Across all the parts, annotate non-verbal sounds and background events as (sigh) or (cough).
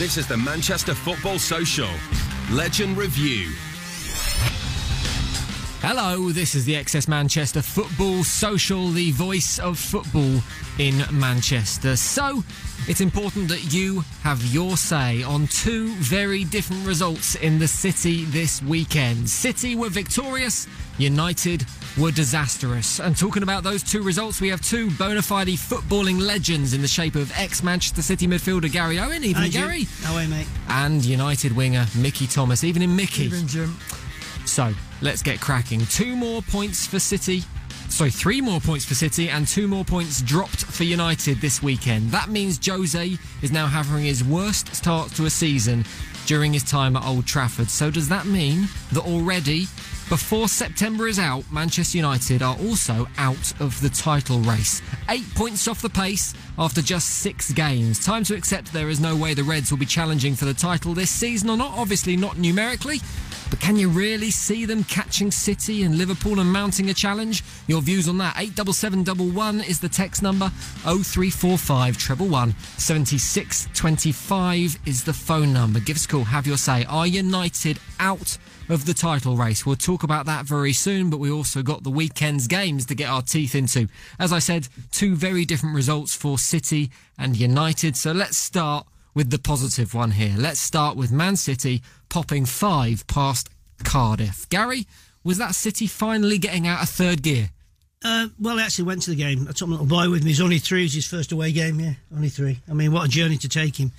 This is the Manchester Football Social Legend Review. Hello, this is the Excess Manchester Football Social, the voice of football in Manchester. So, it's important that you have your say on two very different results in the City this weekend. City were victorious, United were disastrous. And talking about those two results, we have two bona fide footballing legends in the shape of ex Manchester City midfielder Gary Owen, even Hi, Gary, Jim. How are you, mate? and United winger Mickey Thomas, even in Mickey. Jim. So let's get cracking. Two more points for City. Sorry, three more points for City and two more points dropped for United this weekend. That means Jose is now having his worst start to a season during his time at Old Trafford. So does that mean that already, before September is out, Manchester United are also out of the title race? Eight points off the pace after just six games. Time to accept there is no way the Reds will be challenging for the title this season, or not, obviously not numerically. But can you really see them catching City and Liverpool and mounting a challenge? Your views on that? 87711 is the text number. 0345 treble one 7625 is the phone number. Give us a call, have your say. Are United out of the title race? We'll talk about that very soon, but we also got the weekend's games to get our teeth into. As I said, two very different results for City and United. So let's start with the positive one here. Let's start with Man City popping five past Cardiff. Gary, was that City finally getting out of third gear? Uh, well, I actually went to the game. I took my little boy with me. He's only three. It was his first away game. Yeah, only three. I mean, what a journey to take him.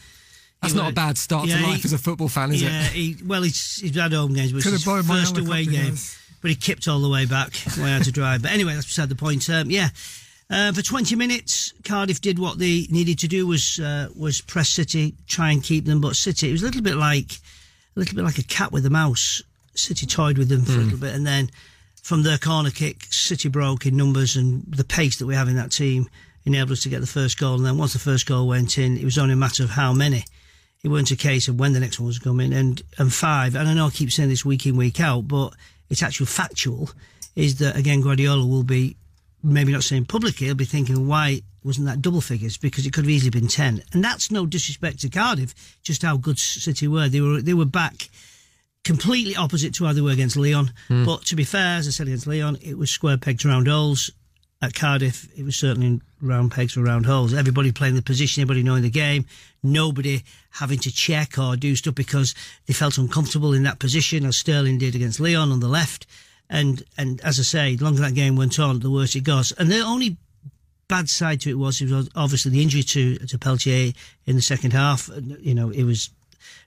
That's not a bad start Yeah, to life he- as a football fan, is yeah, it? he, well, he's, he's had home games, but Could it's have his first away game. But he kipped all the way back I had to drive. But anyway, that's beside the point. Um, yeah, uh, for 20 minutes, Cardiff did what they needed to do was uh, was press City, try and keep them. But City, it was a little bit like a little bit like a cat with a mouse. City toyed with them for a little bit, and then from their corner kick, City broke in numbers and the pace that we have in that team enabled us to get the first goal. And then once the first goal went in, it was only a matter of how many. It weren't a case of when the next one was coming. And and five, and I know I keep saying this week in week out, but it's actual factual. Is that again Guardiola will be maybe not saying publicly, he'll be thinking why wasn't that double figures because it could have easily been ten. And that's no disrespect to Cardiff, just how good City were. They were they were back completely opposite to how they were against Lyon. Hmm. But to be fair, as I said against Lyon, it was square pegs round holes. At Cardiff, it was certainly round pegs for round holes. Everybody playing the position, everybody knowing the game, nobody having to check or do stuff because they felt uncomfortable in that position, as Sterling did against Lyon on the left. And and as I say, the longer that game went on, the worse it got. And the only bad side to it was, it was obviously the injury to to Peltier in the second half. You know, it was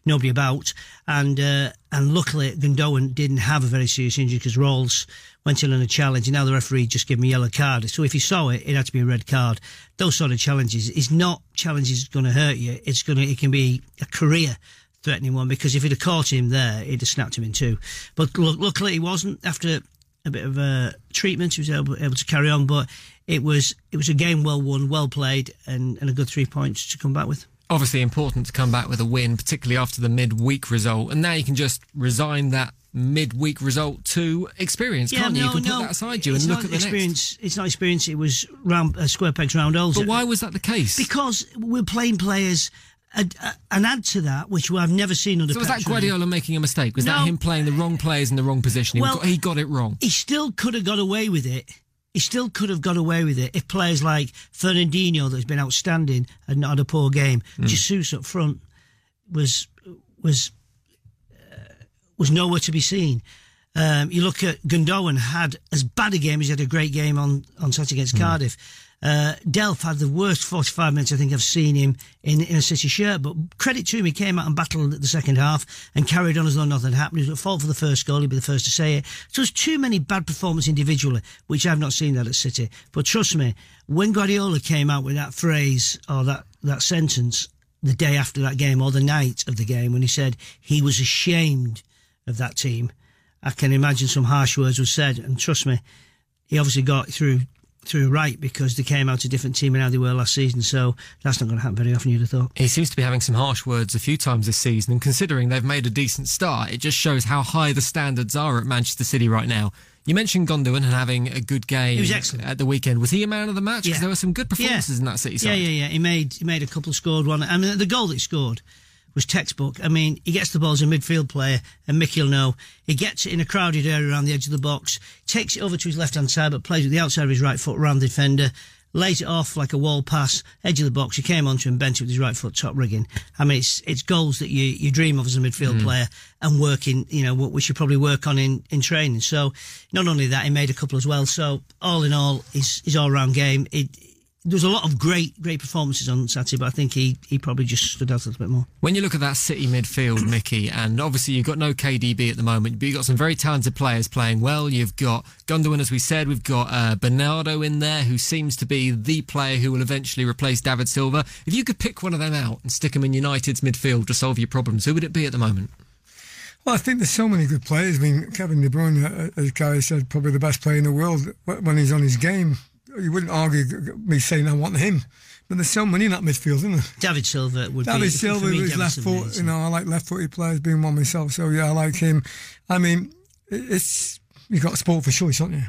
nobody about, and uh, and luckily Gundogan didn't have a very serious injury because Ralls went in on a challenge, and now the referee just gave him a yellow card. So if he saw it, it had to be a red card. Those sort of challenges is not challenges going to hurt you. It's going to it can be a career threatening one because if he'd have caught him there, he'd have snapped him in two. But lu- luckily he wasn't. After a bit of uh, treatment, he was able, able to carry on. But it was it was a game well won, well played, and, and a good three points to come back with. Obviously important to come back with a win, particularly after the midweek result. And now you can just resign that midweek result to experience, can't you? You can put that aside you it's and look at the next. experience. It's not experience. It was round uh, square pegs round holes. But why was that the case? Because we're playing players, and, and add to that, which I've never seen under. so was that. Guardiola making a mistake? Was that him playing the wrong players in the wrong position? He, Well- got, he got it wrong. He still could have got away with it. He still could have got away with it if players like Fernandinho, that's been outstanding, had not had a poor game. Hmm. Jesus up front was was uh, was nowhere to be seen. Um, you look at Gundogan had as bad a game as he had a great game on on Saturday against Cardiff. Uh, Delph had the worst 45 minutes I think I've seen him in, in a City shirt, but credit to him, he came out and battled at the second half and carried on as though nothing happened. He was at fault for the first goal, he'd be the first to say it. So there's too many bad performances individually, which I've not seen that at City. But trust me, when Guardiola came out with that phrase or that, that sentence, the day after that game or the night of the game when he said he was ashamed of that team. I can imagine some harsh words were said, and trust me, he obviously got through through right because they came out a different team than how they were last season. So that's not going to happen very often, you'd have thought. He seems to be having some harsh words a few times this season, and considering they've made a decent start, it just shows how high the standards are at Manchester City right now. You mentioned Gundogan and having a good game. He was excellent. at the weekend. Was he a man of the match? Because Yeah. there were some good performances Yeah. in that City side. Yeah, yeah, yeah. He made he made a couple, scored one. I mean, the goal that he scored was textbook. I mean, he gets the ball as a midfield player, and Mickey will know. He gets it in a crowded area around the edge of the box, takes it over to his left hand side, but plays with the outside of his right foot around the defender. Lays it off like a wall pass, edge of the box. He came onto him, bent it with his right foot, top rigging. I mean, it's it's goals that you, you dream of as a midfield hmm. player and working, you know, what we should probably work on in, in training. So, not only that, he made a couple as well. So, all in all, his, his all round game, it, there was a lot of great, great performances on Saturday, but I think he, he probably just stood out a little bit more. When you look at that City midfield, (coughs) Mickey, and obviously you've got no KDB at the moment, but you've got some very talented players playing well. You've got Gundogan, as we said. We've got uh, Bernardo in there, who seems to be the player who will eventually replace David Silva. If you could pick one of them out and stick them in United's midfield to solve your problems, who would it be at the moment? Well, I think there's so many good players. I mean, Kevin De Bruyne, uh, as Gary said, probably the best player in the world when he's on his game. You wouldn't argue me saying I want him. But there's so many in that midfield, isn't there? David Silva would be. David for Silva me, David left Silva foot. You know, I like left-footed players, being one myself. So yeah, I like him. I mean, it's you got sport for choice, haven't you?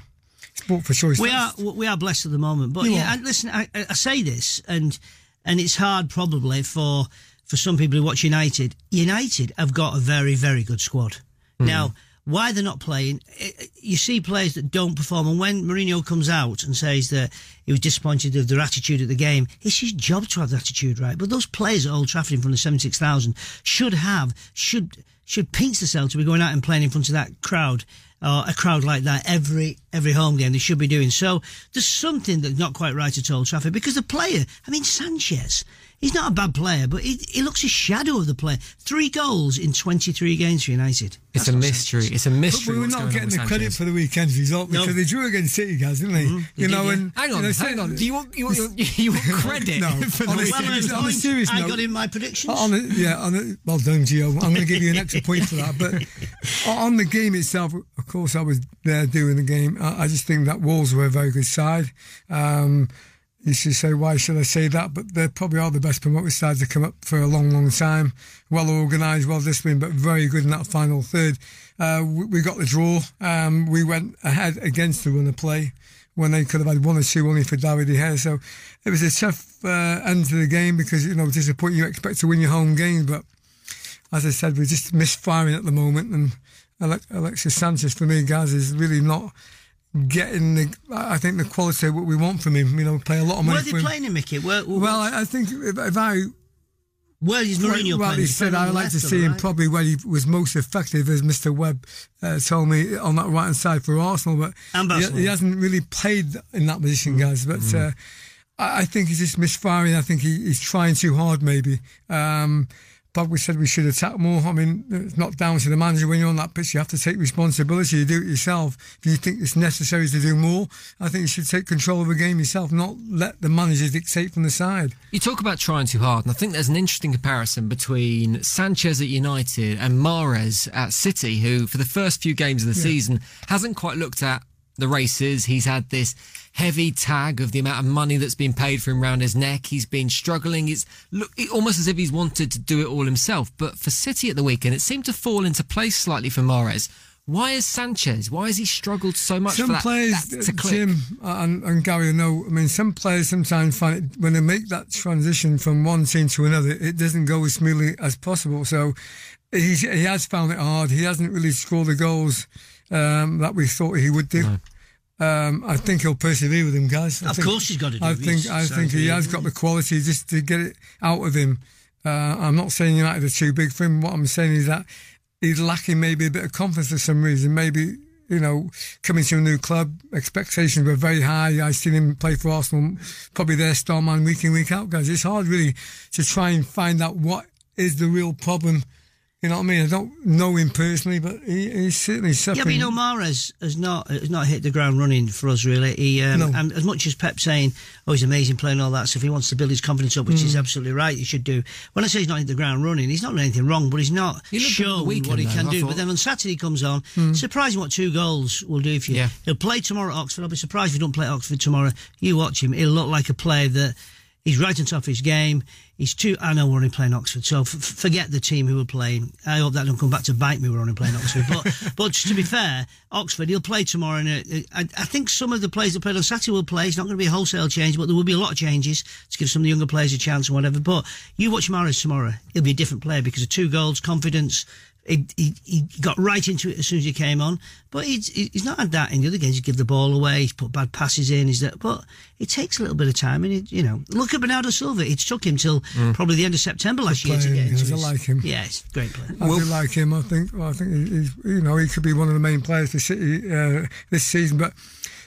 Sport for choice. we That's- are we are blessed at the moment, but yeah, and listen, I, I say this, and and it's hard probably for for some people who watch United. United have got a very very good squad. Hmm. Now, why they're not playing? eh, eh, You see players that don't perform, and when Mourinho comes out and says that he was disappointed with their attitude at the game, it's his job to have the attitude right. But those players at Old Trafford in front of seventy six thousand should have should should pinch themselves to be going out and playing in front of that crowd or a crowd like that every every home game they should be doing. So there's something that's not quite right at Old Trafford because the player, I mean Sanchez, he's not a bad player, but he, he looks a shadow of the player. Three goals in 23 games for United. It's That's a mystery. Sanchez. It's a But mystery. we were not getting with the credit for the weekend's result No. because they drew against City, guys, didn't they? They You know, did, yeah. and Hang on, you know, hang so- on. Do you want you want, (laughs) you want credit No, (laughs) for the honestly, Well, weekend? on a I, serious I note- got in my predictions. On a, yeah, on a, well done, Gio. I'm going to give you an extra point for that. But (laughs) on the game itself, of course, I was there doing the game. I, I just think that Wolves were a very good side. Um, you should say, why should I say that? But they probably are the best promoted sides to come up for a long, long time. Well organised, well disciplined, but very good in that final third. Uh, we, we got the draw. Um, we went ahead against the run of play when they could have had one or two only for David De. So it was a tough uh, end to the game because, you know, disappointing. You expect to win your home games, but as I said, we're just misfiring at the moment. And Alexis Sanchez, for me, guys, is really not getting the. I think the quality of what we want from him. You know, pay a lot of money Where they him. playing him, Mickey? Where, Well, I, I think if, if I where is Mourinho well, he he said I'd like to see him right? probably where he was most effective, as Mr. Webb uh, told me on that right hand side for Arsenal. But he, he hasn't really played in that position, guys. But uh, I, I think he's just misfiring. I think he, he's trying too hard, maybe. Um, but we said we should attack more. I mean, it's not down to the manager when you're on that pitch. You have to take responsibility. You do it yourself. If you think it's necessary to do more, I think you should take control of the game yourself, not let the manager dictate from the side. You talk about trying too hard, and I think there's an interesting comparison between Sanchez at United and Mahrez at City, who, for the first few games of the season, hasn't quite looked at the races. He's had this heavy tag of the amount of money that's been paid for him round his neck. He's been struggling. It's look it- almost as if he's wanted to do it all himself. But for City at the weekend, it seemed to fall into place slightly for Mahrez. Why is Sanchez? Why has he struggled so much some for that, players, that? Jim and, and Gary know. I mean, some players sometimes find it when they make that transition from one team to another, it doesn't go as smoothly as possible. So he's, he has found it hard. He hasn't really scored the goals um, that we thought he would do. Um, I think he'll persevere with him, guys. I Of think- course he's got to do I think He's I so think he has isn't got the quality just to get it out of him. Uh, I'm not saying United are too big for him. What I'm saying is that he's lacking maybe a bit of confidence for some reason. Maybe you know, coming to a new club, expectations were very high. I've seen him play for Arsenal, probably their star man week in week out, guys. It's hard really to try and find out what is the real problem You know what I mean? I don't know him personally, but he, he's certainly something. Yeah, but you know, Mahrez has not has not hit the ground running for us really. He um, No. and as much as Pep saying, "Oh, he's amazing playing all that," so if he wants to build his confidence up, which Mm. is absolutely right, he should do. When I say he's not hit the ground running, he's not done anything wrong, but he's not He looked good shown weekend, what he though, can I do. thought. But then on Saturday he comes on. Mm. Surprising what two goals will do for you. Yeah. He'll play tomorrow at Oxford. I'll be surprised if he don't play at Oxford tomorrow. You watch him; he'll look like a player that. He's right on top of his game. He's too. I know we're only playing Oxford, so f- forget the team who were playing. I hope that don't come back to bite me. We're only playing Oxford, but (laughs) but to be fair, Oxford he'll play tomorrow. And uh, I, I think some of the players that played on Saturday will play. It's not going to be a wholesale change, but there will be a lot of changes to give some of the younger players a chance and whatever. But you watch Mahrez tomorrow; he'll be a different player because of two goals, confidence. He, he, he got right into it as soon as he came on, but he's, he's not had that in the other games. He give the ball away, he's put bad passes in, he's that, but it takes a little bit of time. And it, you know, look at Bernardo Silva. It took him till probably the end of September last year to get into yes, I like him. Yeah, he's a great player. I do like him. I think. Well, I think he's. You know, he could be one of the main players for City uh, this season. But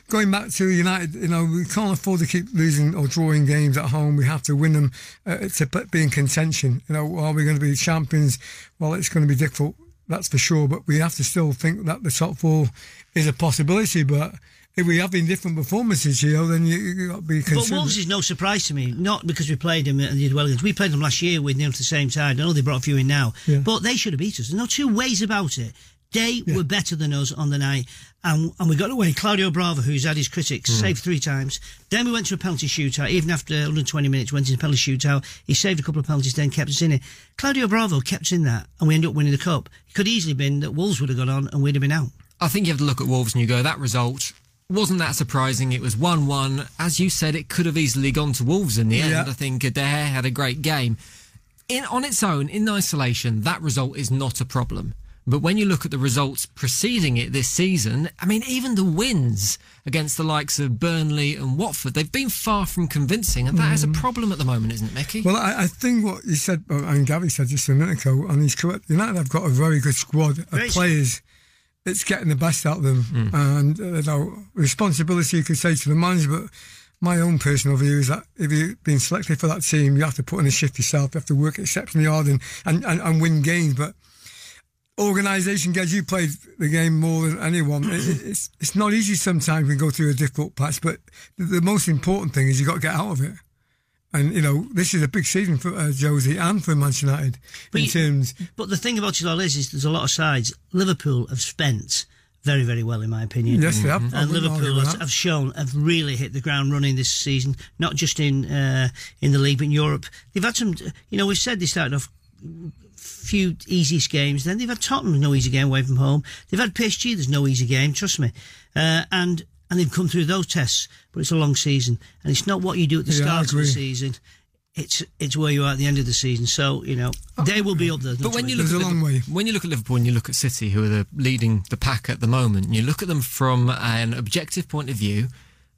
going back to United, you know, we can't afford to keep losing or drawing games at home. We have to win them uh, to be in contention. You know, are we going to be champions? Well, it's going to be difficult. That's for sure. But we have to still think that the top four is a possibility. But if we have been different performances, you know, then you, you got to be But concerned. Wolves is no surprise to me, not because we played them and did well against. We played them last year with nearly the same side. I know they brought a few in now, Yeah. but they should have beat us. There's no two ways about it. They were better than us on the night, and and we got away. Claudio Bravo, who's had his critics, hmm. saved three times. Then we went to a penalty shootout. Even after 120 minutes, went into a penalty shootout. He saved a couple of penalties, then kept us in it. Claudio Bravo kept us in that, and we ended up winning the cup. It could easily have been that Wolves would have gone on, and we'd have been out. I think you have to look at Wolves and you go, that result wasn't that surprising. It was 1 1. As you said, it could have easily gone to Wolves in the end. I think Adair had a great game. In, on its own, in isolation, that result is not a problem. But when you look at the results preceding it this season, I mean, even the wins against the likes of Burnley and Watford, they've been far from convincing, and that is a problem at the moment, isn't it, Mickey? Well, I, I think what you said, uh, and Gary said just a minute ago, and he's correct. United have got a very good squad of Great. players. It's getting the best out of them, and uh, you know, responsibility you could say to the manager. But my own personal view is that if you've been selected for that team, you have to put in a shift yourself. You have to work exceptionally hard and and, and, and win games. But organisation, guys, you played the game more than anyone. It, it- it's it's not easy sometimes. We go through a difficult patch, but the, the most important thing is you got to get out of it. And you know, this is a big season for uh, Josie and for Manchester United But in you- terms. But the thing about it all is, is there's a lot of sides. Liverpool have spent very, very well, in my opinion. Yes, they have. And Liverpool has, have shown have really hit the ground running this season, not just in uh, in the league but in Europe. They've had some, you know, we've said they started off few easiest games. Then they've had Tottenham, no easy game away from home. They've had PSG, there's no easy game, trust me. Uh, and and they've come through those tests, but it's a long season, and it's not what you do at the Yeah, start of the season. It's it's where you are at the end of the season. So you know they will be up there. But when you There's look a at long way. Liverpool, when you look at Liverpool and you look at City, who are the, leading the pack at the moment, and you look at them from an objective point of view,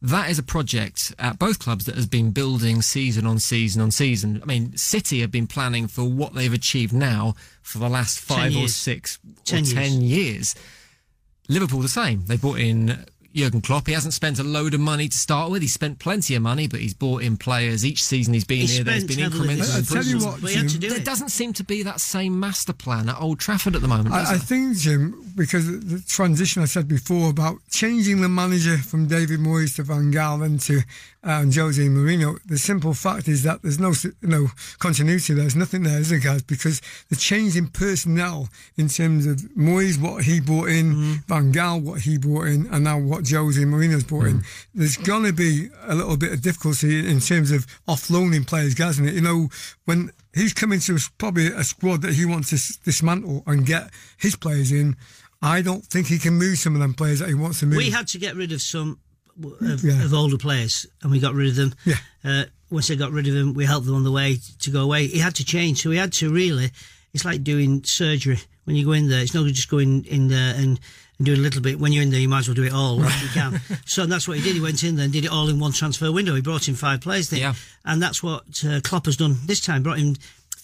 that is a project at both clubs that has been building season on season on season. I mean, City have been planning for what they've achieved now for the last five or six Ten or years. ten years. Liverpool the same. They brought in Jurgen Klopp. He hasn't spent a load of money to start with. He's spent plenty of money, but he's bought in players each season he's been He here. There's been heavily incremental I- I tell you improvements. what, but he had to Jim, do There it. doesn't seem to be that same master plan at Old Trafford at the moment. does I, I think, Jim, because the transition I said before about changing the manager from David Moyes to Van Gaal and to um, Jose Mourinho, the simple fact is that there's no you know, continuity there. There's nothing there, is there, guys? Because the change in personnel in terms of Moyes, what he brought in, Mm-hmm. Van Gaal, what he brought in, and now what Jose Mourinho's brought in, Mm. there's going to be a little bit of difficulty in terms of offloading players, guys, isn't it? You know, when he's coming to s- probably a squad that he wants to s- dismantle and get his players in. I don't think he can move some of them players that he wants to move. We had to get rid of some of, Yeah. of older players, and we got rid of them. Yeah. Uh, once they got rid of them, we helped them on the way to go away. He had to change, so he had to really. It's like doing surgery when you go in there. It's not just going in there and, and doing a little bit. When you're in there, you might as well do it all if you can. (laughs) so that's what he did. He went in there and did it all in one transfer window. He brought in five players there, Yeah. and that's what uh, Klopp has done this time. Brought in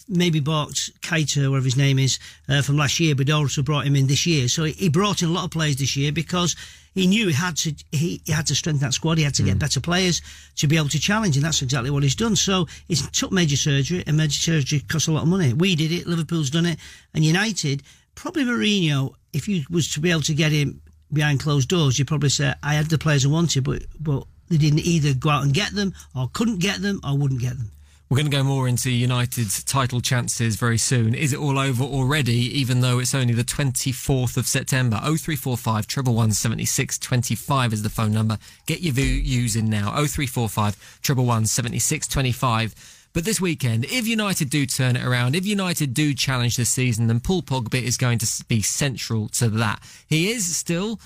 maybe bought Keita, whatever his name is, uh, from last year, but also brought him in this year. So he brought in a lot of players this year because he knew he had to he, he had to strengthen that squad. He had to get better players to be able to challenge, and that's exactly what he's done. So it took major surgery, and major surgery costs a lot of money. We did it, Liverpool's done it, and United probably Mourinho, if you was to be able to get him behind closed doors, you'd probably say, I had the players I wanted, but, but they didn't either go out and get them, or couldn't get them, or wouldn't get them. We're going to go more into United's title chances very soon. Is it all over already, even though it's only the 24th of September? 0345 11176 25 is the phone number. Get your views in now. 0345 11176 25 but this weekend, if United do turn it around, if United do challenge this season, then Paul Pogba is going to be central to that. He is still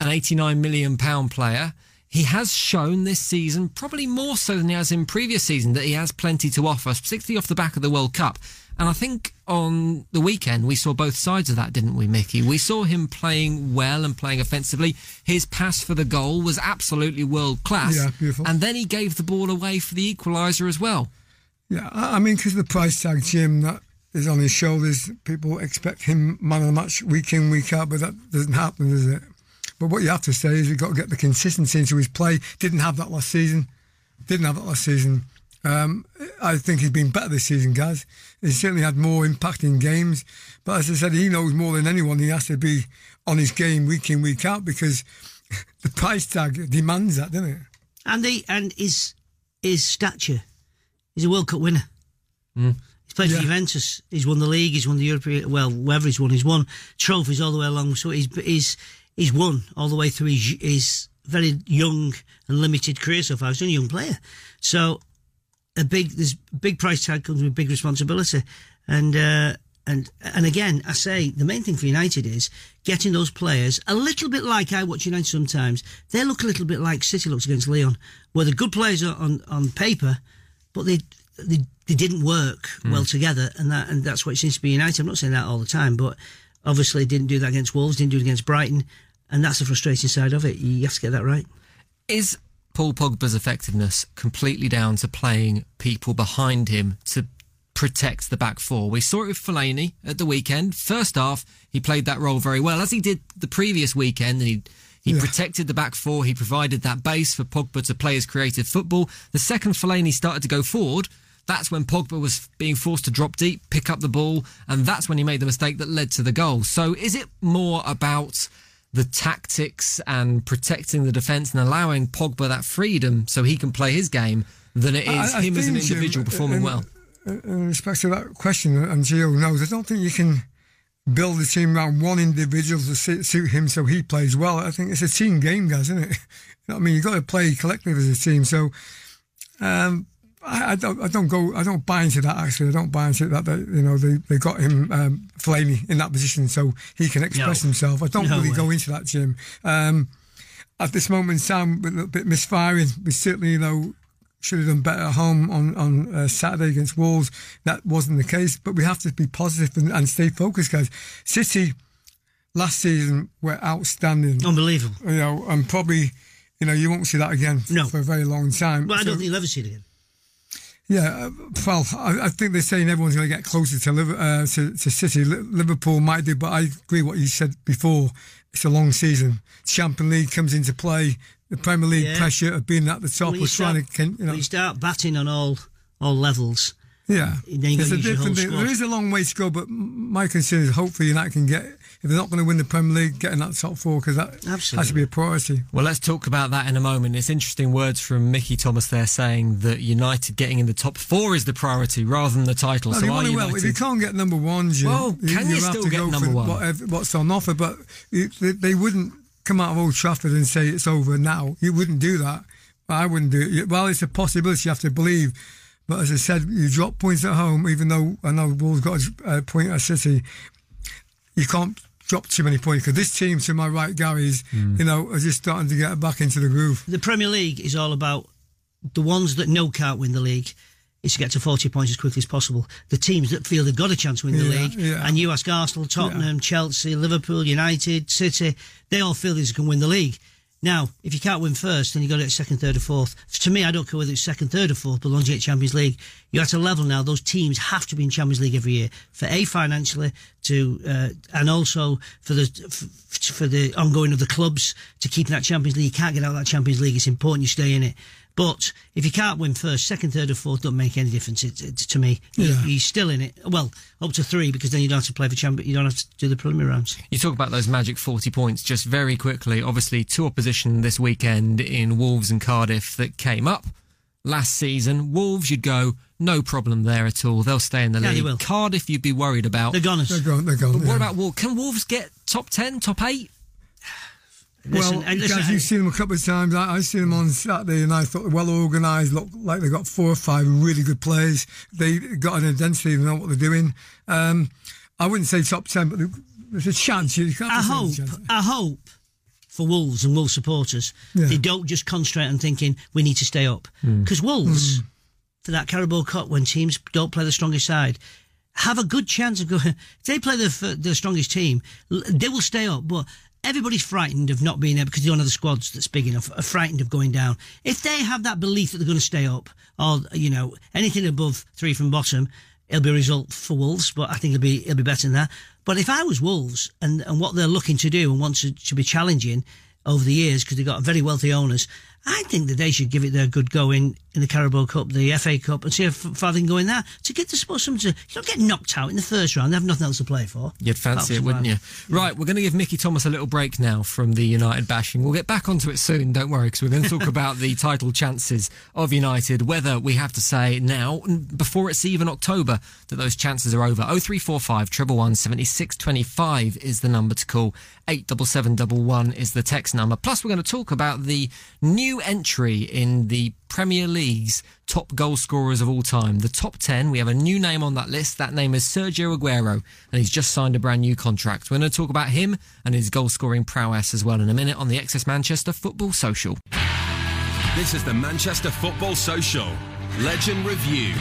an 89 million pound player. He has shown this season, probably more so than he has in previous season, that he has plenty to offer, particularly off the back of the World Cup. And I think on the weekend we saw both sides of that, didn't we, Mickey? We saw him playing well and playing offensively. His pass for the goal was absolutely world class. Yeah, beautiful. And then he gave the ball away for the equaliser as well. Yeah, I mean, because the price tag, Jim, that is on his shoulders, people expect him man of the match week in, week out, but that doesn't happen, does it? But what you have to say is you've got to get the consistency into his play. Didn't have that last season. Didn't have that last season. Um, I think he's been better this season, guys. He's certainly had more impact in games. But as I said, he knows more than anyone. He has to be on his game week in, week out because (laughs) the price tag demands that, doesn't it? And and his his stature. He's a World Cup winner. He's played for Juventus. He's won the league. He's won the European. Well, wherever he's won, he's won trophies all the way along. So he's he's he's won all the way through his his very young and limited career so far. He's only a young player. So a big this big price tag comes with big responsibility, and uh, and and again, I say the main thing for United is getting those players a little bit like I watch United sometimes. They look a little bit like City looks against Lyon, where the good players are on on paper, but they they, they didn't work hmm. well together, and that and that's what it seems to be United. I'm not saying that all the time, but obviously didn't do that against Wolves, didn't do it against Brighton, and that's the frustrating side of it. You have to get that right. Is Paul Pogba's effectiveness completely down to playing people behind him to protect the back four? We saw it with Fellaini at the weekend. First half, he played that role very well, as he did the previous weekend, and he he protected the back four. He provided that base for Pogba to play his creative football. The second Fellaini started to go forward, that's when Pogba was being forced to drop deep, pick up the ball, and that's when he made the mistake that led to the goal. So is it more about the tactics and protecting the defence and allowing Pogba that freedom so he can play his game than it is I- I him as an Jim, um, individual performing in- well? In respect to that question, and Gio knows, I don't think you can build the team around one individual to suit him so he plays well. I think it's a team game, guys, isn't it? (laughs) You know I mean, you've got to play collectively as a team. So, um, I, I don't, I don't go, I don't buy into that. Actually, I don't buy into that. That you know, they, they got him um, Fellaini in that position so he can express No. himself. I don't No really way. go into that, Jim. Um, at this moment in time, a little bit misfiring. We certainly, you know, should have done better at home on on uh, Saturday against Wolves. That wasn't the case, but we have to be positive and, and stay focused, guys. City last season were outstanding. Unbelievable. You know, and probably, you know, you won't see that again No. for a very long time. Well, I So- don't think you'll ever see it again. yeah, uh, well, I, I think they're saying everyone's going to get closer to, Liver- uh, to to City. Liverpool might do, but I agree what you said before. It's a long season. Champions League comes into play. The Premier League Yeah. pressure of being at the top. When you We're start, trying to, can- you know, you start batting on all all levels, yeah. then you There's gotta a use your whole different There is a long way to go, but my concern is hopefully United can get. If they're not going to win the Premier League, getting that top four because that has to Absolutely. be a priority. Well, let's talk about that in a moment. It's interesting words from Mickey Thomas there saying that United getting in the top four is the priority rather than the title. Well, so they are want to- well, if you can't get number one, Jim, Well, can you have still to get go number for one? Whatever, what's on offer, but it, they, they wouldn't come out of Old Trafford and say it's over now. You wouldn't do that. I wouldn't do it. Well, it's a possibility. You have to believe. But as I said, you drop points at home, even though I know Wolves got a uh, point at City. You can't drop too many points because this team, to my right, Gary's, Hmm. you know, are just starting to get back into the groove. the Premier League is all about the ones that know can't win the league. Is to get to 40 points as quickly as possible. The teams that feel they've got a chance to win the Yeah, league, yeah. and you ask Arsenal, Tottenham, Chelsea, Liverpool, United, City, they all feel they can win the league. Now, if you can't win first, then you've got to get second, third, or fourth. To me, I don't care whether it's second, third, or fourth, but long as you get Champions League, you're at a level now. Those teams have to be in Champions League every year for a financially to uh, and also for the for, for the ongoing of the clubs to keep in that Champions League. You can't get out of that Champions League. It's important you stay in it. But if you can't win first, second, third, or fourth, don't make any difference it, it, to me. You, Yeah. You're still in it. Well, up to three because then you don't have to play for champion. You don't have to do the preliminary rounds. You talk about those magic 40 points just very quickly. Obviously, two opposition this weekend in Wolves and Cardiff that came up last season. Wolves, you'd go, no problem there at all. They'll stay in the Yeah, they league. will. Cardiff, you'd be worried about. They're goners. They're gone. They're gone. But what about Wolves? Can Wolves get top 10, top 8? Listen, well, listen, guys, you've seen them a couple of times. I, I've seen them on Saturday, and I thought well organised. Look like they got four or five really good players. They got an identity. They know what they're doing. Um, I wouldn't say top ten, but there's a chance. You to I hope, a chance. I hope for Wolves and Wolves supporters, Yeah. they don't just concentrate on thinking we need to stay up. Because Wolves, for that Carabao Cup, when teams don't play the strongest side, have a good chance of going. (laughs) If they play the the strongest team, they will stay up. But everybody's frightened of not being there because the one of the squads that's big enough are frightened of going down. If they have that belief that they're going to stay up, or you know anything above three from bottom, it'll be a result for Wolves. But I think it'll be it'll be better than that. But if I was Wolves and and what they're looking to do and want to, to be challenging over the years because they've got very wealthy owners. I think that they should give it their good go in, in the Carabao Cup, the FA Cup, and see if far they can go in that to get the something to. You don't get knocked out in the first round. They have nothing else to play for. You'd fancy it, wouldn't you? Right, we're going to give Mickey Thomas a little break now from the United bashing. We'll get back onto it soon, don't worry, because we're going to talk (laughs) about the title chances of United, whether we have to say now, before it's even October, that those chances are over. 0345 triple one seventy six twenty five is the number to call. 87711 is the text number. Plus, we're going to talk about the new entry in the Premier League's top goal scorers of all time. The top 10, we have a new name on that list. That name is Sergio Aguero, and he's just signed a brand new contract. We're going to talk about him and his goal scoring prowess as well in a minute on the Excess Manchester Football Social. This is the Manchester Football Social Legend Review.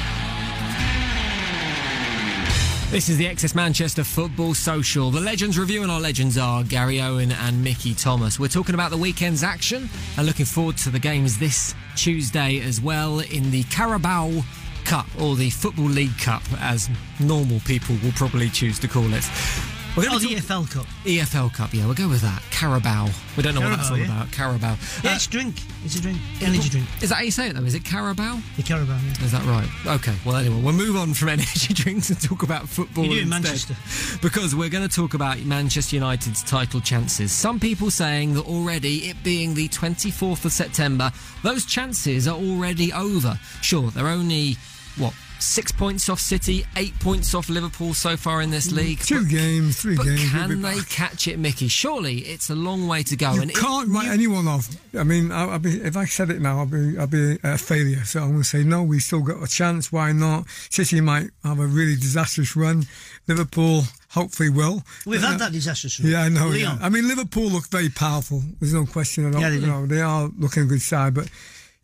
This is the Excess Manchester Football Social. The Legends Review and our legends are Gary Owen and Mickey Thomas. We're talking about the weekend's action and looking forward to the games this Tuesday as well in the Carabao Cup or the Football League Cup, as normal people will probably choose to call it. We're Oh, going to the EFL Cup. EFL Cup, yeah, we'll go with that. Carabao. We don't know what that's all yeah. about. Carabao. Yeah, Uh, it's a drink. It's a drink. Energy drink. is that how you say it though? Is it Carabao? The Carabao. Yeah. Is that right? Okay. Well, anyway, we'll move on from (laughs) energy drinks and talk about football. You do in. Manchester. Because we're going to talk about Manchester United's title chances. Some people saying that already, it being the 24th of September, those chances are already over. Sure, they're only, what, six points off City, eight points off Liverpool so far in this league. Two but, games, three but games. we'll can they back. catch it, Mickey? Surely it's a long way to go. You and can't write you- anyone off. I mean, I, I'll be, if I said it now, I'll be, I'll be a failure. So I'm going to say no. We still got a chance. Why not? City might have a really disastrous run. Liverpool hopefully will. We've Uh, had that disastrous run. Yeah, I know. Lyon. Yeah. I mean, Liverpool look very powerful. There's no question at all. Yeah, they do. you know, they are looking a good side, but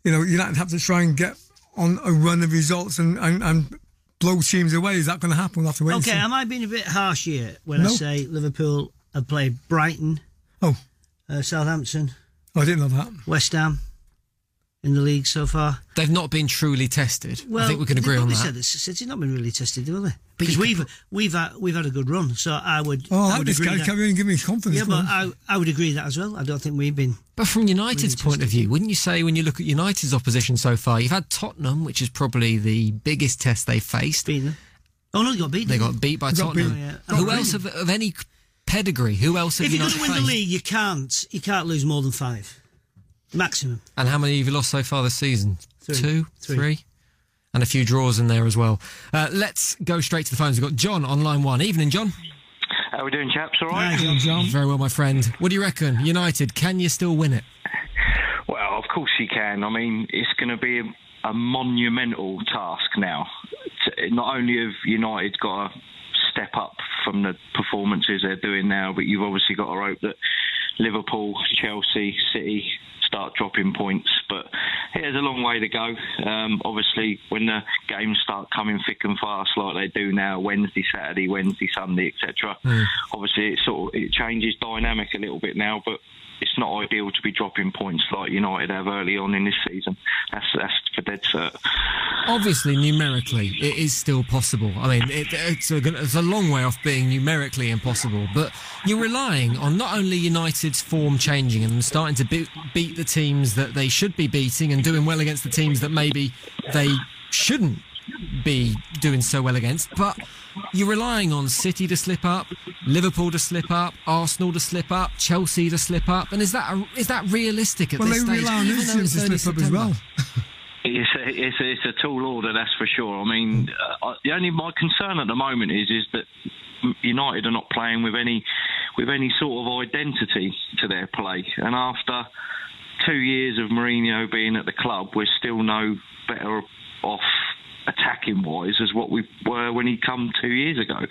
you know, United have to try and get on a run of results and and, and blow teams away. Is that going to happen? We'll have to wait. and Okay, am I being a bit harsh here when I say Liverpool have played Brighton, Oh, uh, Southampton, I didn't know that. West Ham in the league so far? They've not been truly tested. Well, I think we can they agree on probably that. Said this. City's not been really tested, have they? Because we've we've had, we've had a good run, so I would. Oh, I I would this agree guy. that- Carry on and give me confidence. Yeah, but. I, I would agree that as well. I don't think we've been. But from United's Really point of view, wouldn't you say when you look at United's opposition so far, you've had Tottenham, which is probably the biggest test they faced. beaten them. Oh no, they got beaten. They got beat by They got Tottenham. beat. Oh, yeah. Who else beaten. of, of any pedigree? Who else have If you're going to win the league, you can't you can't lose more than five, maximum. And how many have you lost so far this season? Three. Two, Three. three, and a few draws in there as well. Uh, let's go straight to the phones. We've got John on line one. Evening, John. How are we doing, chaps? All right. Aye. John, John. Very well, my friend. What do you reckon? United, can you still win it? Well, of course you can. I mean, it's going to be a, a monumental task now. T- Not only have United got to step up from the performances they're doing now, but you've obviously got to hope that Liverpool, Chelsea, City start dropping points. But there's a long way to go. Um, obviously, when the games start coming thick and fast like they do now, Wednesday, Saturday, Wednesday, Sunday, etc. Mm. Obviously, it sort of it changes dynamic a little bit now, but it's not ideal to be dropping points like United have early on in this season. That's that's for dead cert. Obviously, numerically, it is still possible. I mean, it, it's, a, it's a long way off being numerically impossible, but you're relying on not only United's form changing and starting to be, beat the teams that they should be beating and doing well against the teams that maybe they shouldn't be doing so well against, but you're relying on City to slip up, Liverpool to slip up, Arsenal to slip up, Chelsea to slip up, and is that a, is that realistic at well, this stage? Well, they rely on to slip September? up as well. It's a, it's, a, it's a tall order, that's for sure. I mean, uh, the only my concern at the moment is is that United are not playing with any with any sort of identity to their play, and after two years of Mourinho being at the club, we're still no better off attacking wise as what we were when he come two years ago.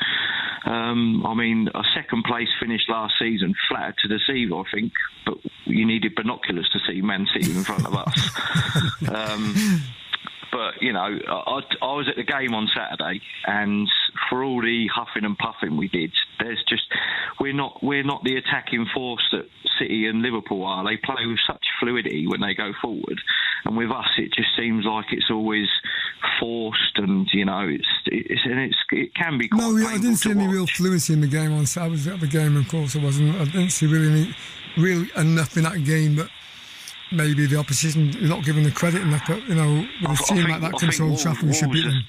Um, I mean, a second place finish last season, flattered to deceive, I think, but you needed binoculars to see Man City in front of us. (laughs) um, but you know, I, I, was at the game on Saturday, and for all the huffing and puffing we did, there's just we're not we're not the attacking force that City and Liverpool are. They play with such fluidity when they go forward, and with us, it just seems like it's always forced, and you know, it's it's and it's it can be. Quite no, I didn't see any real fluency in the game on Saturday. I was at the game, of course, I wasn't. I didn't see really any, really enough in that game, but maybe the opposition is not giving the credit enough. But you know, with a team like that controlled traffic, we should beat them.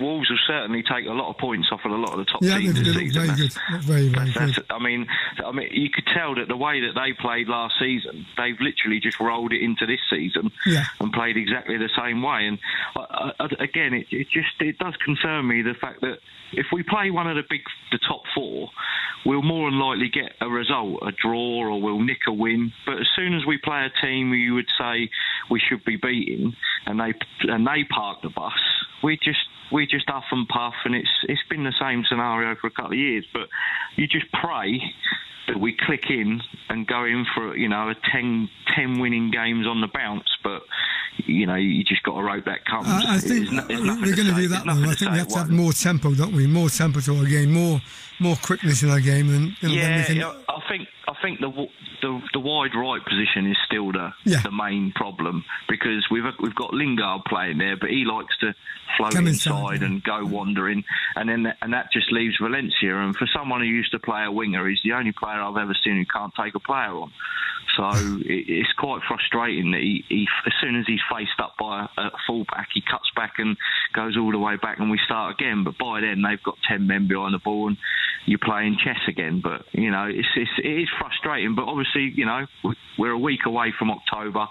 Wolves will certainly take a lot of points off of a lot of the top yeah, teams this season. Very good. very, very good. I mean, I mean, you could tell that the way that they played last season, they've literally just rolled it into this season yeah. and played exactly the same way. And again, it, it just it does concern me the fact that if we play one of the big, the top four, we'll more than likely get a result, a draw, or we'll nick a win. But as soon as we play a team you would say we should be beating, and they and they park the bus, we just we just huff and puff, and it's it's been the same scenario for a couple of years. But you just pray that we click in and go in for you know a 10, 10 winning games on the bounce, but you know you just got to rope that comes. I, I think we're going to do that. Though. I think we have to have more tempo, don't we? More tempo to our game, more more quickness in our game, and know, yeah, can... I think I think the the, the wide right position is still the yeah. the main problem because we've we've got Lingard playing there, but he likes to float Come inside, inside and go wandering, and then and that just leaves Valencia. And for someone who used to play a winger, he's the only player I've ever seen who can't take a player on. So (laughs) it's quite frustrating that he, he, as soon as he's faced up by a, a fullback, he cuts back and goes all the way back, and we start again. But by then they've got ten men behind the ball, and you're playing chess again. But you know, it's, it's it is frustrating. But obviously, you know, we're a week away from October.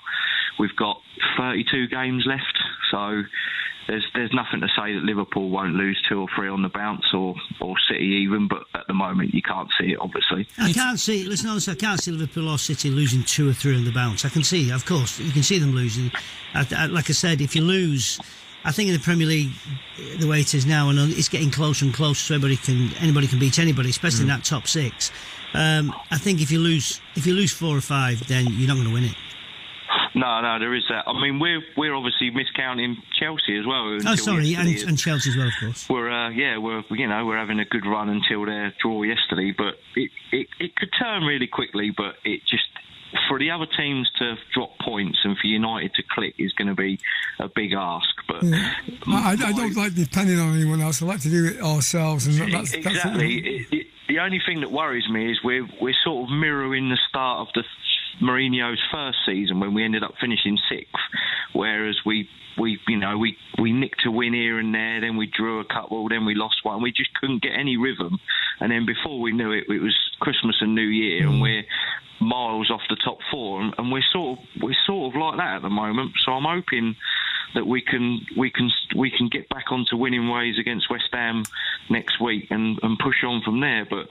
We've got 32 games left, so there's there's nothing to say that Liverpool won't lose two or three on the bounce or or City even, but at the moment you can't see it. Obviously, I can't see. Listen, honestly, I can't see Liverpool or City losing two or three on the bounce. I can see, of course, you can see them losing. I, I, like I said, if you lose. I think in the Premier League, the way it is now, and it's getting closer and closer, so everybody can anybody can beat anybody, especially mm. in that top six. Um, I think if you lose if you lose four or five, then you're not going to win it. No, no, there is that. I mean, we're we're obviously miscounting Chelsea as well. Oh, sorry, and, and, Chelsea as well, of course. We're uh, yeah, we're you know we're having a good run until their draw yesterday, but it, it it could turn really quickly. But it just for the other teams to drop points and for United to click is going to be a big ask. But mm. yeah. I, I, don't like depending on anyone else. I like to do it ourselves, and that's, exactly. That's it, it, the only thing that worries me is we're we're sort of mirroring the start of the Mourinho's first season when we ended up finishing sixth, whereas we we you know we we nicked a win here and there, then we drew a couple, then we lost one. We just couldn't get any rhythm, and then before we knew it, it was Christmas and New Year, and mm. we're miles off the top four, and, and we're sort of we're sort of like that at the moment. So I'm hoping that we can we can we can get back onto winning ways against West Ham next week and, and push on from there. But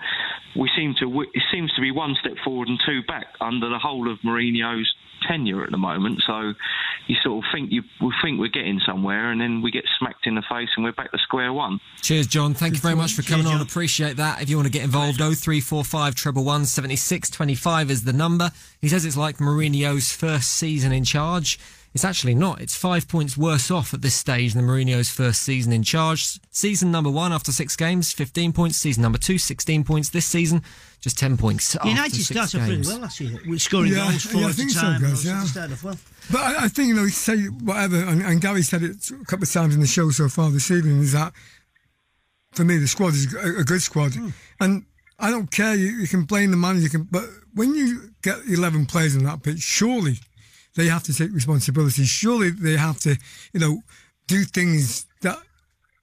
we seem to it seems to be one step forward and two back under the whole of Mourinho's tenure at the moment. So you sort of think you we think we're getting somewhere, and then we get smacked in the face, and we're back to square one. Cheers, John. Thank you very much for coming Cheers, on. Appreciate that. If you want to get involved, 0345 treble one seventy six twenty five is the number. He says it's like Mourinho's first season in charge. It's actually not. It's five points worse off at this stage than Mourinho's first season in charge. Season number one after six games, 15 points. Season number two, 16 points. This season, just 10 points after United six started off games. really well last year, with scoring Yeah, goals four yeah, I at a think so, guys, yeah. started off well. But I, I think, you know, say whatever, and, and Gary said it a couple of times in the show so far this evening, is that for me, the squad is a, a good squad. Hmm. And I don't care, you, you can blame the manager, you can, but when you get 11 players on that pitch, surely they have to take responsibility. Surely they have to, you know, do things that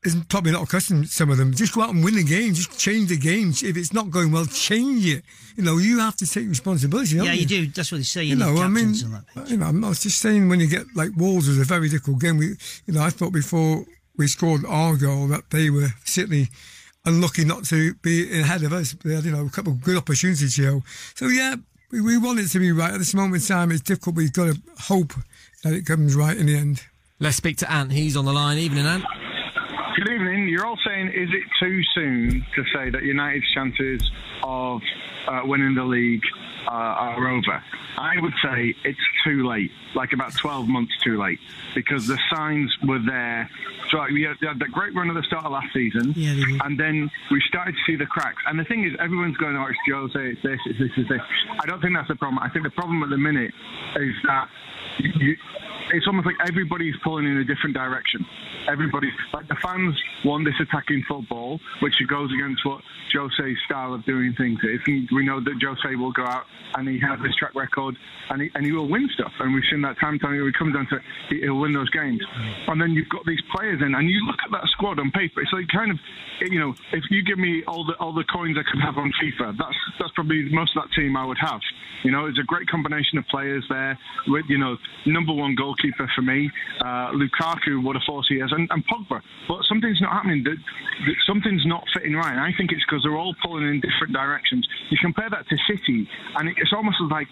is probably not accustomed to some of them. Just go out and win the game. Just change the game. If it's not going well, change it. You know, you have to take responsibility. Don't Yeah, you do. That's what they say. You, you know, I mean, on that pitch. you know, I'm not just saying when you get like Wolves was a very difficult game. We, you know, I thought before we scored our goal that they were certainly unlucky not to be ahead of us. They had, you know, a couple of good opportunities, you know. So yeah, we, we want it to be right. At this moment in time, it's difficult. but We've got to hope that it comes right in the end. Let's speak to Ant. He's on the line. Evening, Ant. Evening. You're all saying, is it too soon to say that United's chances of uh, winning the league uh, are over? I would say it's too late, like about 12 months too late, because the signs were there. So like, we had, that great run at the start of last season, Yeah, and then we started to see the cracks. And the thing is, everyone's going, oh, it's Jose, it's this, it's this, it's this. I don't think that's the problem. I think the problem at the minute is that you, it's almost like everybody's pulling in a different direction. Everybody, like the fans want this attacking football, which goes against what Jose's style of doing things is. And we know that Jose will go out and he has this track record and he, and he will win stuff. And we've seen that time and time again. It comes down to it, he'll win those games. And then you've got these players in, and you look at that squad on paper. It's like kind of, you know, if you give me all the all the coins I could have on FIFA, that's that's probably most of that team I would have. You know, it's a great combination of players there. With you know, number one goalkeeper for me, uh, Lukaku. What a force he is, and, and Pogba. But something's not happening. That, that something's not fitting right. And I think it's because they're all pulling in different directions. You compare that to City, and it's almost like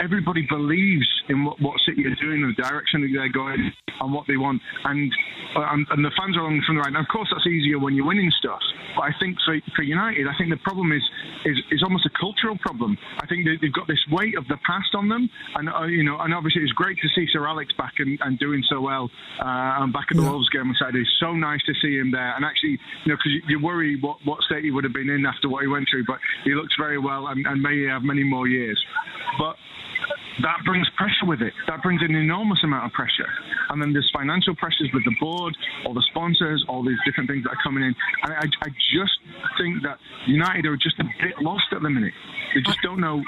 everybody believes in what, what City are doing, the direction that they're going, and what they want, and and, and the fans are along from the right. And of course, that's easier when you're winning stuff. But I think for, for United, I think the problem is is is almost a cultural problem. I think they, they've got this weight of the past on them, and uh, you know, and obviously it's great to see Sir Alex back and, and doing so well. Uh, and back at the Yeah. Wolves game on Saturday, so nice to see him there. And actually, you know, because you, you worry what what state he would have been in after what he went through, but he looks very well and, and may have many more years. But that brings pressure with it. That brings an enormous amount of pressure. And then there's financial pressures with the board, all the sponsors, all these different things that are coming in. And I, I just think that United are just a bit lost at the minute. They just don't know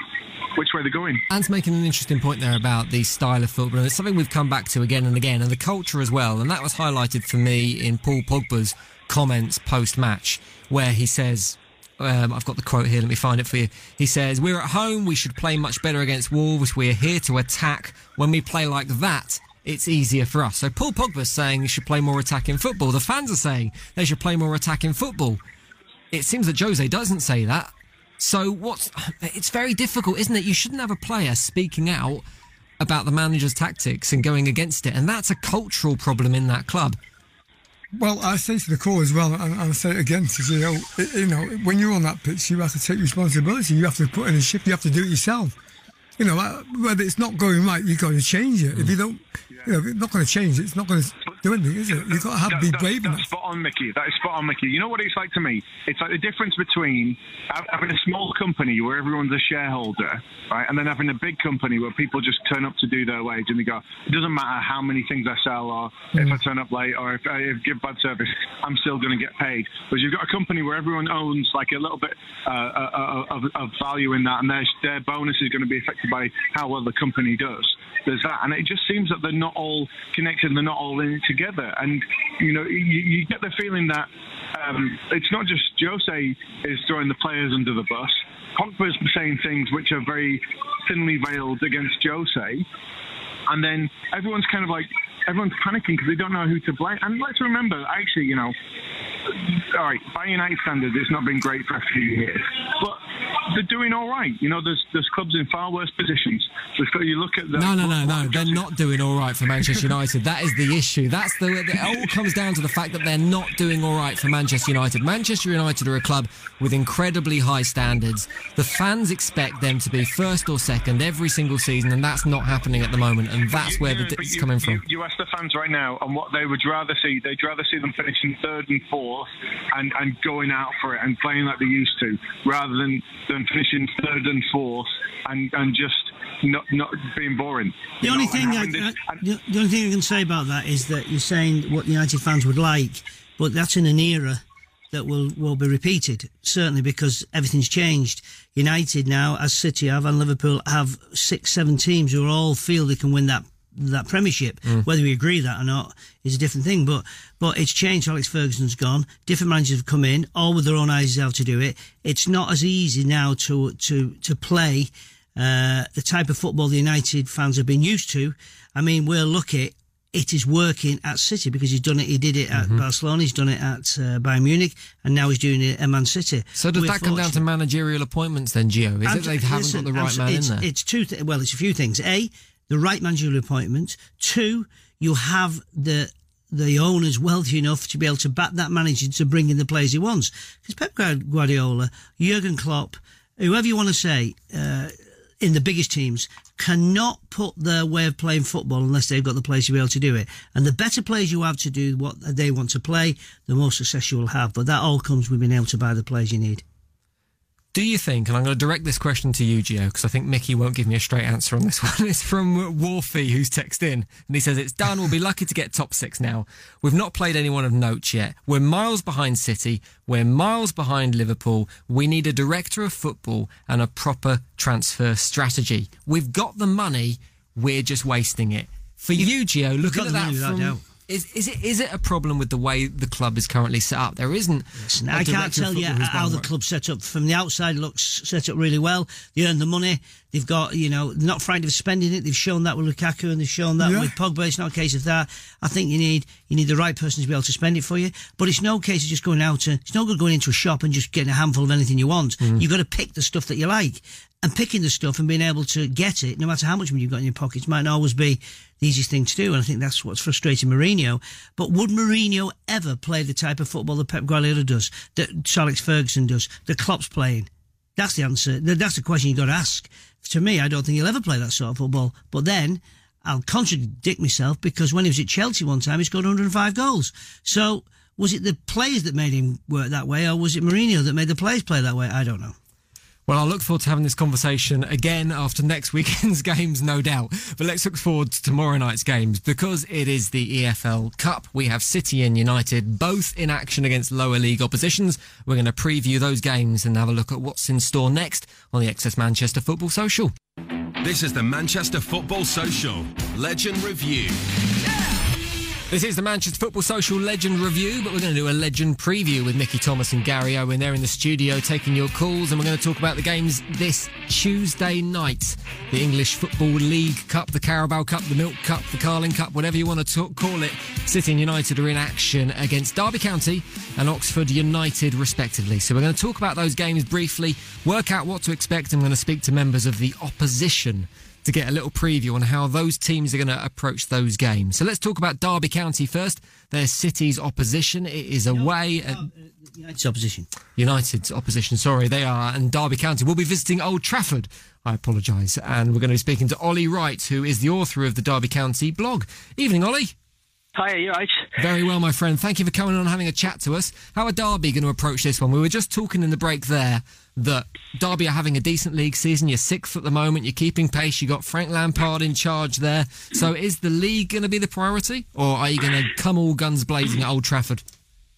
which way they're going. Ant's making an interesting point there about the style of football, it's something we've come back to again and again, and the culture as well. And that was highlighted for me in Paul Pogba's comments post match, where he says, um, I've got the quote here, let me find it for you. He says, We're at home, we should play much better against Wolves, we're here to attack. When we play like that, it's easier for us. So Paul Pogba's saying you should play more attacking football. The fans are saying they should play more attacking football. It seems that Jose doesn't say that. So what's it's very difficult, isn't it? You shouldn't have a player speaking out about the manager's tactics and going against it, and that's a cultural problem in that club. Well, I say to the call as well, and, I say it again to know, you know, when you're on that pitch, you have to take responsibility. You have to put in a shift. You have to do it yourself. You know, uh, whether it's not going right, you've got to change it. If you don't, you know, if it's not going to change it, it's not going to do anything, is it? You've got to have That- be that- brave That's spot on, Mickey. That is spot on, Mickey. You know what it's like to me? It's like the difference between having a small company where everyone's a shareholder, right, and then having a big company where people just turn up to do their wage and they go, it doesn't matter how many things I sell or if I turn up late or if I give bad service, I'm still going to get paid. But you've got a company where everyone owns like a little bit uh, uh, of, of value in that, and their their bonus is going to be affected by how well the company does. There's that, and it just seems that they're not all connected. They're not all in it together, and you know, you, you get the feeling that um, it's not just Jose is throwing the players under the bus. Pogba's saying things which are very thinly veiled against Jose, and then everyone's kind of like everyone's panicking because they don't know who to blame. And let's remember, actually, you know, all right, by United standards, it's not been great for a few years, but they're doing all right. You know, there's there's clubs in far worse positions. There's, you look at the No, no, no, no. They're not doing all right for Manchester United. That is the issue. That's the. It all comes down to the fact that they're not doing all right for Manchester United. Manchester United are a club with incredibly high standards. The fans expect them to be first or second every single season, and that's not happening at the moment. And that's where the it's you- coming from. You, you ask the fans right now, and what they would rather see, they'd rather see them finishing third and fourth, and, and going out for it and playing like they used to, rather than, than finishing third and fourth and, and just not not being boring. The only know, thing I, this- I- the, the only thing I can say about that is that you're saying what United fans would like, but that's in an era that will will be repeated certainly because everything's changed. United now, as City have and Liverpool have six, seven teams who are all feel they can win that that Premiership. Whether we agree that or not is a different thing. But but it's changed. Alex Ferguson's gone. Different managers have come in, all with their own ideas how to do it. It's not as easy now to to to play uh, the type of football the United fans have been used to. I mean, we're lucky it is working at City because he's done it. He did it at Mm-hmm. Barcelona. He's done it at uh, Bayern Munich, and now he's doing it at Man City. So does We're that come down to managerial appointments then, Gio? Is I'm- it they haven't listen, got the right I'm- man in there? It's two. Th- well, it's a few things. A, the right managerial appointment. Two, you have the the owners wealthy enough to be able to back that manager to bring in the players he wants. Because Pep Guardiola, Jurgen Klopp, whoever you want to say, uh, in the biggest teams cannot put their way of playing football unless they've got the players to be able to do it. And the better players you have to do what they want to play, the more success you will have. But that all comes with being able to buy the players you need. Do you think, and I'm going to direct this question to you, Gio, because I think Mickey won't give me a straight answer on this (laughs) one. It's from Warfy, who's texted in, and he says, It's done. We'll be lucky to get top six now. We've not played anyone of note yet. We're miles behind City. We're miles behind Liverpool. We need a director of football and a proper transfer strategy. We've got the money. We're just wasting it. For you, Gio, looking got at the that from. Is, is it is it a problem with the way the club is currently set up? There isn't. Listen, I can't tell you how the club's set up. From the outside, looks set up really well. They earn the money. They've got, you know, they're not frightened of spending it. They've shown that with Lukaku and they've shown that Yeah. with Pogba. It's not a case of that. I think you need you need the right person to be able to spend it for you. But it's no case of just going out to. It's no good going into a shop and just getting a handful of anything you want. Mm. You've got to pick the stuff that you like. And picking the stuff and being able to get it, no matter how much money you've got in your pockets, might not always be the easiest thing to do. And I think that's what's frustrating Mourinho. But would Mourinho ever play the type of football that Pep Guardiola does, that Alex Ferguson does, that Klopp's playing? That's the answer. That's the question you've got to ask. To me, I don't think he'll ever play that sort of football. But then I'll contradict myself because when he was at Chelsea one time, he scored 105 goals. So was it the players that made him work that way, or was it Mourinho that made the players play that way? I don't know. Well, I look forward to having this conversation again after next weekend's (laughs) games, no doubt. But let's look forward to tomorrow night's games because it is the EFL Cup. We have City and United both in action against lower league oppositions. We're going to preview those games and have a look at what's in store next on the XS Manchester Football Social. This is the Manchester Football Social Legend Review. This is the Manchester Football Social Legend Review, but we're going to do a legend preview with Mickey Thomas and Gary Owen. They're in the studio taking your calls, and we're going to talk about the games this Tuesday night. The English Football League Cup, the Carabao Cup, the Milk Cup, the Carling Cup, whatever you want to talk, call it. City and United are in action against Derby County and Oxford United, respectively. So we're going to talk about those games briefly, work out what to expect. I'm going to speak to members of the opposition to get a little preview on how those teams are going to approach those games. So let's talk about Derby County first. Their City's opposition. It is away at uh, United's opposition. United's opposition. Sorry, they are. And Derby County will be visiting Old Trafford. I apologise. And we're going to be speaking to Ollie Wright, who is the author of the Derby County blog. Evening, Ollie. Hi, you right? Very well, my friend. Thank you for coming on and having a chat to us. How are Derby going to approach this one? We were just talking in the break there that Derby are having a decent league season. You're sixth at the moment. You're keeping pace. You got Frank Lampard in charge there. So is the league going to be the priority, or are you going to come all guns blazing at Old Trafford?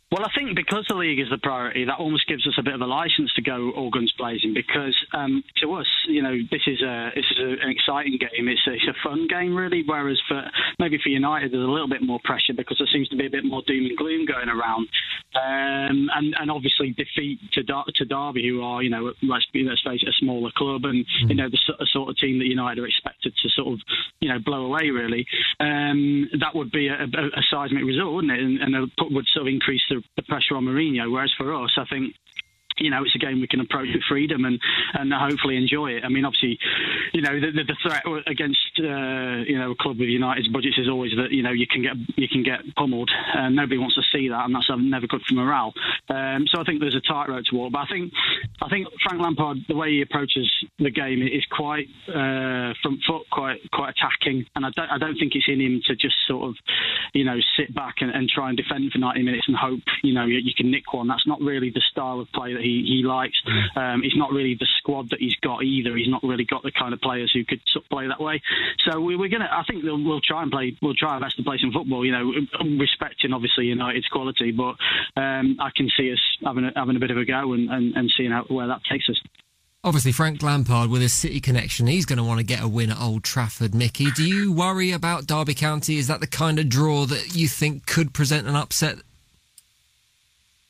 Well, I think because the league is the priority, that almost gives us a bit of a license to go all guns blazing. Because um, to us, you know, this is a this is a, an exciting game. It's a, it's a fun game, really. Whereas for maybe for United, there's a little bit more pressure because there seems to be a bit more doom and gloom going around. Um, and and obviously defeat to Dar- to Derby, who are you know let's be let's face it, a smaller club, and you know the sort of, sort of team that United are expected to sort of you know blow away really, um, that would be a, a, a seismic result, wouldn't it? And, and it would sort of increase the, the pressure on Mourinho. Whereas for us, I think you know, it's a game we can approach with freedom and, and hopefully enjoy it. I mean, obviously, you know, the, the, threat against uh, you know a club with United's budgets is always that you know you can get you can get pummeled. and nobody wants to see that, and that's never good for morale. Um, so I think there's a tightrope to walk. But I think I think Frank Lampard, the way he approaches the game is quite uh, front foot, quite quite attacking, and I don't I don't think it's in him to just sort of you know sit back and, and try and defend for 90 minutes and hope you know you, you can nick one. That's not really the style of play that he, he likes. Um, it's not really the squad that he's got either. He's not really got the kind of players who could sort of play that way. So we, are gonna. I think we'll try and play. We'll try our best to play some football. You know, respecting obviously United's quality, but um, I can see us having a, having a bit of a go and, and, and seeing how, where that takes us. Obviously, Frank Lampard with his City connection, he's going to want to get a win at Old Trafford. Mickey, do you worry about Derby County? Is that the kind of draw that you think could present an upset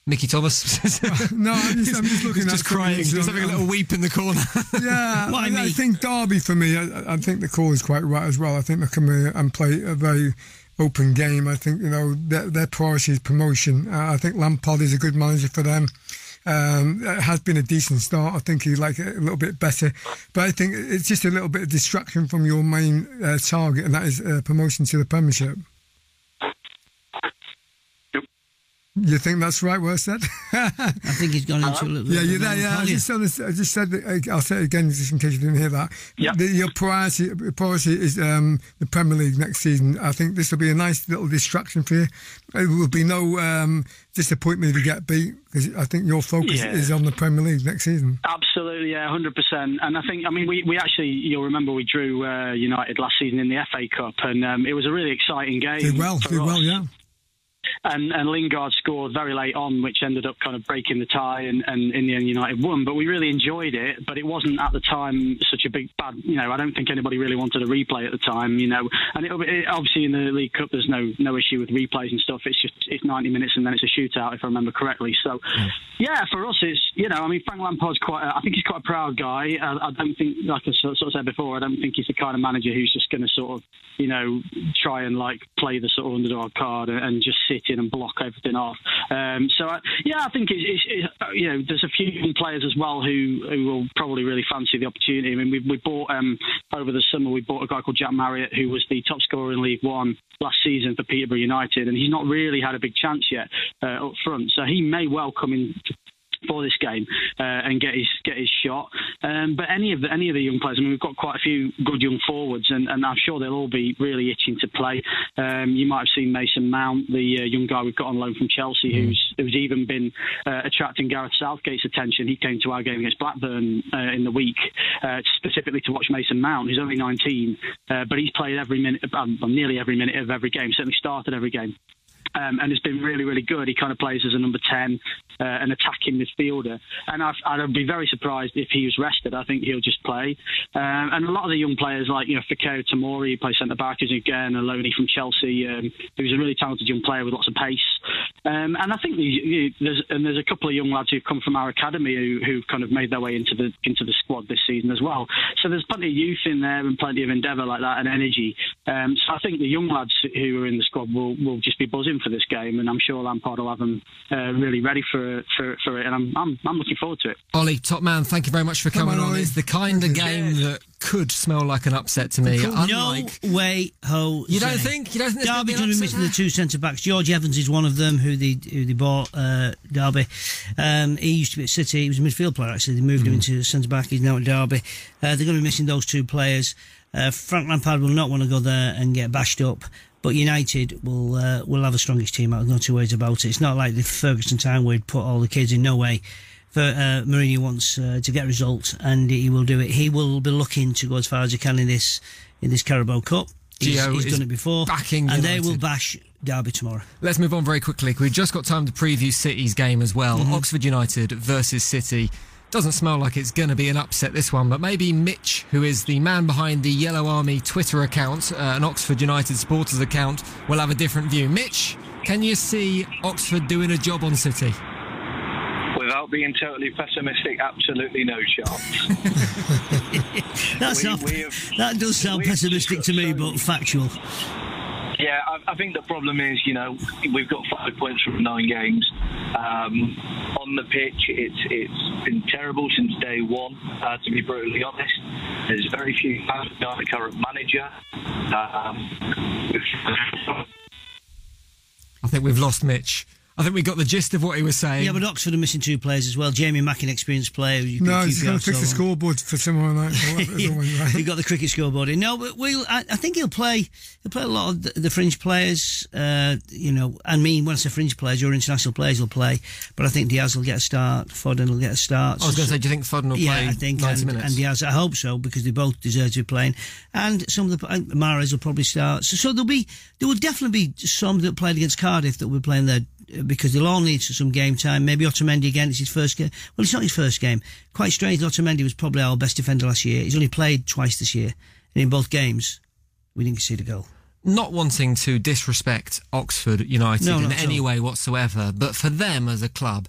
Mickey Thomas. (laughs) no, I'm just, I'm just looking He's just crying, just having a little weep in the corner. (laughs) yeah, I, I, think Derby for me, I, I, think the call is quite right as well. I think they come in and play a very open game. I think you know their, their priority is promotion. Uh, I think Lampard is a good manager for them. Um, it has been a decent start. I think he'd like it a little bit better, but I think it's just a little bit of distraction from your main uh, target, and that is uh, promotion to the Premiership. You think that's right, well said? I think he's gone into a little Yeah, you're there, yeah. I just, I just said, I'll say it again just in case you didn't hear that. Yeah. The, your priority, priority is um, the Premier League next season. I think this will be a nice little distraction for you. It will be no um, disappointment if you get beat because I think your focus yeah. is on the Premier League next season. Absolutely, yeah, 100%. And I think, I mean, we, we actually, you'll remember we drew uh, United last season in the FA Cup and um, it was a really exciting game. Did well, did us. well, yeah and, and Lingard scored very late on, which ended up kind of breaking the tie, and, and in the end United won. But we really enjoyed it, but it wasn't at the time such a big bad. You know, I don't think anybody really wanted a replay at the time. You know, and it, it, obviously in the League Cup there's no no issue with replays and stuff. It's just it's 90 minutes and then it's a shootout if I remember correctly. So mm. yeah, for us it's you know I mean Frank Lampard's quite a, I think he's quite a proud guy. I, I don't think like I sort of said before I don't think he's the kind of manager who's just going to sort of you know try and like play the sort of underdog card and, and just in and block everything off. Um, so I, yeah, I think it's, it's, it's, you know there's a few players as well who who will probably really fancy the opportunity. I mean we, we bought um, over the summer we bought a guy called Jack Marriott who was the top scorer in League One last season for Peterborough United, and he's not really had a big chance yet uh, up front. So he may well come in for this game uh, and get his get his shot. Um, but any of the any of the young players, I mean, we've got quite a few good young forwards, and, and I'm sure they'll all be really itching to play. Um, you might have seen Mason Mount, the uh, young guy we've got on loan from Chelsea, mm. who's who's even been uh, attracting Gareth Southgate's attention. He came to our game against Blackburn uh, in the week uh, specifically to watch Mason Mount, who's only 19, uh, but he's played every minute, um, nearly every minute of every game. Certainly started every game um, and has been really, really good. He kind of plays as a number 10, uh, an attacking midfielder. And i would be very surprised if he was rested. I think he'll just play. Um, and a lot of the young players, like, you know, Fikayo Tomori, who plays centre back, is again a loanee from Chelsea, um, who's a really talented young player with lots of pace. Um, and I think there's, and there's a couple of young lads who've come from our academy who, who've kind of made their way into the into the squad this season as well. So there's plenty of youth in there and plenty of endeavour like that and energy. Um, so I think the young lads who are in the squad will, will just be buzzing for this game, and I'm sure Lampard will have them uh, really ready for, for, for it, and I'm, I'm, I'm looking forward to it. Ollie, top man, thank you very much for coming on. on. It's the kind of game that could smell like an upset to me. Unlike, no way, ho. You don't think? You don't think Derby going to be missing the two centre backs. George Evans is one of them who they who they bought uh, Derby. Um, he used to be at City. He was a midfield player actually. They moved mm. him hmm. into centre back. He's now at Derby. Uh, they're going to be missing those two players. Uh, Frank Lampard will not want to go there and get bashed up. But United will uh, will have a strongest team out. No two ways about it. It's not like the Ferguson time where he'd put all the kids in. No way. For, uh, Mourinho wants uh, to get results, and he will do it. He will be looking to go as far as he can in this in this Carabao Cup. He's, he's done it before, backing and United. they will bash Derby tomorrow. Let's move on very quickly. We've just got time to preview City's game as well. Mm-hmm. Oxford United versus City. Doesn't smell like it's going to be an upset this one, but maybe Mitch, who is the man behind the Yellow Army Twitter account, uh, an Oxford United supporters account, will have a different view. Mitch, can you see Oxford doing a job on City? Without being totally pessimistic, absolutely no chance. (laughs) (laughs) That's We- not, we have- that does sound pessimistic to me, but factual. Yeah, I, I think the problem is, you know, we've got five points from nine games. Um, on the pitch, it's it's been terrible since day one. Uh, to be brutally honest, there's very few fans behind the current manager. Um, I think we've lost Mitch. I think we got the gist of what he was saying. Yeah, but Oxford are missing two players as well. Jamie Mack, an experienced player. you No, can he's keep going to fix so the long. scoreboard for someone like that. whatever it's always, (laughs) right? You've got the cricket scoreboard in. No, but we'll. I, I think he'll play. He'll play a lot of the, the fringe players. Uh, you know, I mean, when I say fringe players, your international players will play. But I think Diaz will get a start. Foden will get a start. I was going to say, do you think Foden will yeah, play I think 90 and, minutes? and Diaz. I hope so because they both deserve to be playing. And some of the and Mahrez will probably start. So, so there'll be there will definitely be some that played against Cardiff that will be playing there uh, because they'll all need some game time. Maybe Otamendi again. It's his first game. Well, it's not his first game. Quite strange. Otamendi was probably our best defender last year. He's only played twice this year, and in both games, we didn't concede a goal. not wanting to disrespect Oxford United No, in any all. way whatsoever, but for them as a club,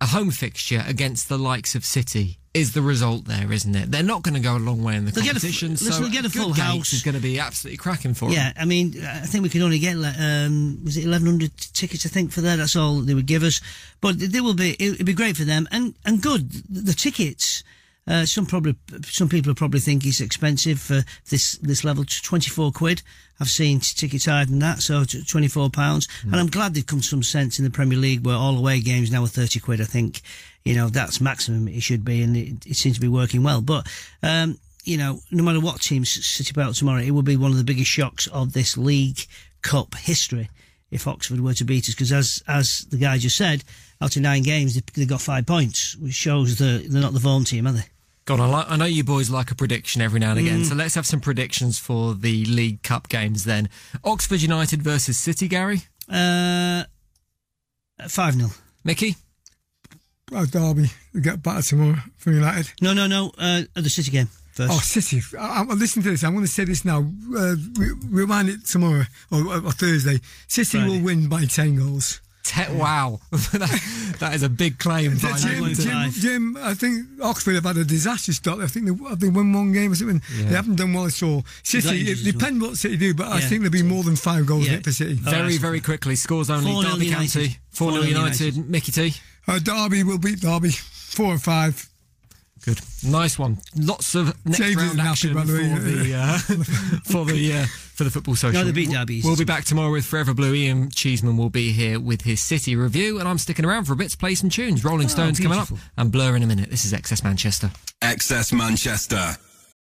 a home fixture against the likes of City is the result there, isn't it? They're not going to go a long way in the They'll get a competition, so they'll get a full house. is going to be absolutely cracking for them. Yeah, I mean, I think we could only get um, was it eleven hundred tickets? I think for that. That's all they would give us. But they will be. It'd be great for them and and good. The tickets. Uh, some probably some people probably think it's expensive for this this level. Twenty four quid. I've seen tickets higher than that, so twenty four pounds. And I'm glad they've come to some sense in the Premier League where all away games now are thirty quid. I think you know that's maximum it should be, and it, it seems to be working well. But um, you know, no matter what teams sit about tomorrow, it will be one of the biggest shocks of this League Cup history if Oxford were to beat us. Because as as the guy just said, out of nine games, they, they got five points, which shows that they're not the Vaughan team, are they? God, I, like, I know you boys like a prediction every now and again, Mm. so let's have some predictions for the League Cup games then. Oxford United versus City, Gary? Uh, 5 0. Mickey? Oh, Derby, we get better tomorrow for United. No, no, no. Uh, the City game first. Oh, City. I, I, listen to this. I'm going to say this now. Uh, we, rewind it tomorrow or, or Thursday. City Friday. will win by 10 goals. Te- wow. (laughs) that, that is a big claim. by Jim, Jim, Jim, I think Oxford have had a disastrous start. I think they, have they won one game or something. Yeah. They haven't done well at all. City, it depends what City do, but I think there'll be more than five goals Yeah. in it for City. Very, that's- very quickly. Scores only 4-0 Derby United. County. 4 0 4-0 United. United. Mickey T. Uh, Derby will beat Derby. Four and five. Good, nice one. Lots of next James round isn't happy, action by for the way. the uh, (laughs) for the uh, for the football social. No, they beat We'll- Derby. We'll be back tomorrow with Forever Blue. Ian Cheeseman will be here with his City review, and I'm sticking around for a bit to play some tunes. Rolling oh, Stones coming up, and Blur in a minute. This is XS Manchester. XS Manchester.